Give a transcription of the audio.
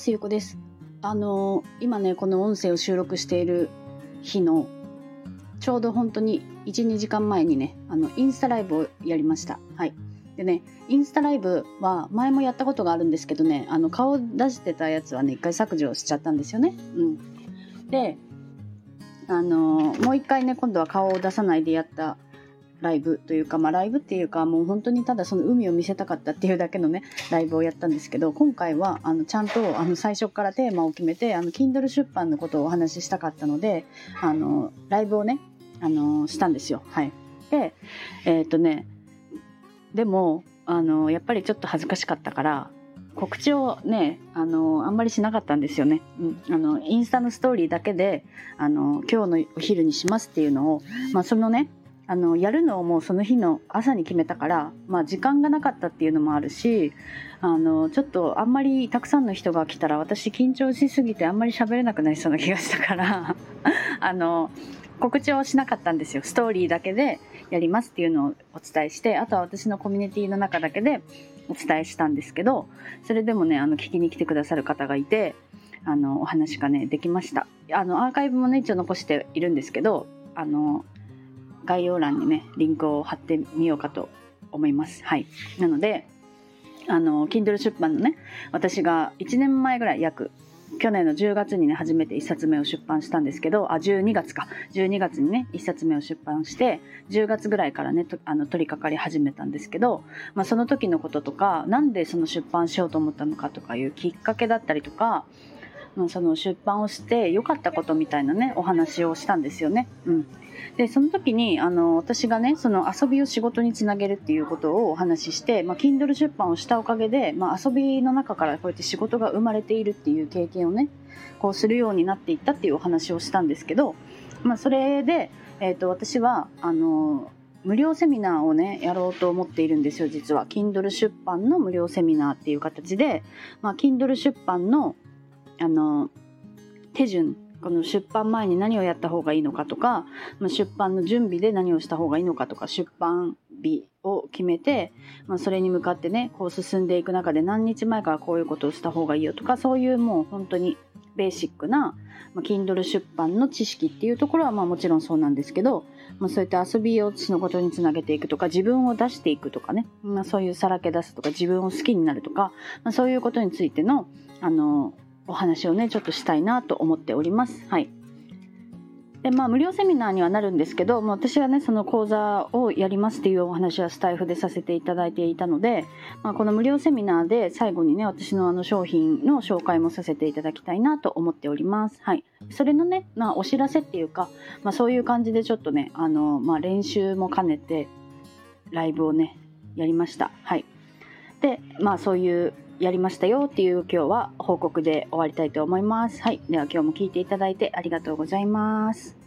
ますゆこです。あの今ねこの音声を収録している日のちょうど本当に12時間前にねあのインスタライブをやりました。はい。でねインスタライブは前もやったことがあるんですけどねあの顔出してたやつはね一回削除しちゃったんですよね。うん。であのもう一回ね今度は顔を出さないでやったライブというか、まあ、ライブっていうかもう本当にただその海を見せたかったっていうだけのねライブをやったんですけど今回はあのちゃんとあの最初からテーマを決めてあの Kindle 出版のことをお話ししたかったのであのライブをねあのしたんですよ。はい、でえっ、とねでもあのやっぱりちょっと恥ずかしかったから告知をねあのあんまりしなかったんですよね、うん、あのインスタのストーリーだけであの今日のお昼にしますっていうのを、まあ、そのねあのやるのをもうその日の朝に決めたから、まあ、時間がなかったっていうのもあるしあのちょっとあんまりたくさんの人が来たら私緊張しすぎてあんまり喋れなくなりそうな気がしたから あの告知をしなかったんですよ。ストーリーだけでやりますっていうのをお伝えしてあとは私のコミュニティの中だけでお伝えしたんですけどそれでもねあの聞きに来てくださる方がいてあのお話がねできました。あのアーカイブもね一応残しているんですけどあの概要欄にね、リンクを貼ってみようかと思います。はい。なので、あの、Kindle 出版のね、私が1年前ぐらい約、去年の10月にね、初めて1冊目を出版したんですけど、あ、12月か。12月にね、1冊目を出版して、10月ぐらいからね、あの、取り掛かり始めたんですけど、まあ、その時のこととか、なんでその出版しようと思ったのかとかいうきっかけだったりとか、その出版をして良かったことみたいなねお話をしたんですよね。うん、でその時にあの私がねその遊びを仕事につなげるっていうことをお話しして、まあ、Kindle 出版をしたおかげで、まあ、遊びの中からこうやって仕事が生まれているっていう経験をねこうするようになっていったっていうお話をしたんですけど、まあ、それで、えーと、私はあの無料セミナーをねやろうと思っているんですよ実は。Kindle 出版の無料セミナーっていう形で、まあ、Kindle 出版のあの手順この出版前に何をやった方がいいのかとか、まあ、出版の準備で何をした方がいいのかとか出版日を決めて、まあ、それに向かってねこう進んでいく中で何日前からこういうことをした方がいいよとかそういうもう本当にベーシックな、まあ、Kindle 出版の知識っていうところはまあもちろんそうなんですけど、まあ、そういった遊びをそのことにつなげていくとか自分を出していくとかね、まあ、そういうさらけ出すとか自分を好きになるとか、まあ、そういうことについてのあのお話をねちょっとしたいなと思っております。はいでまあ、無料セミナーにはなるんですけども私はねその講座をやりますっていうお話はスタイフでさせていただいていたので、まあ、この無料セミナーで最後にね私のあの商品の紹介もさせていただきたいなと思っております。はい、それのね、まあ、お知らせっていうか、まあ、そういう感じでちょっとねあの、まあ、練習も兼ねてライブをねやりました。はい、でまあそういうやりましたよっていう今日は報告で終わりたいと思います。はい。では今日も聞いていただいてありがとうございます。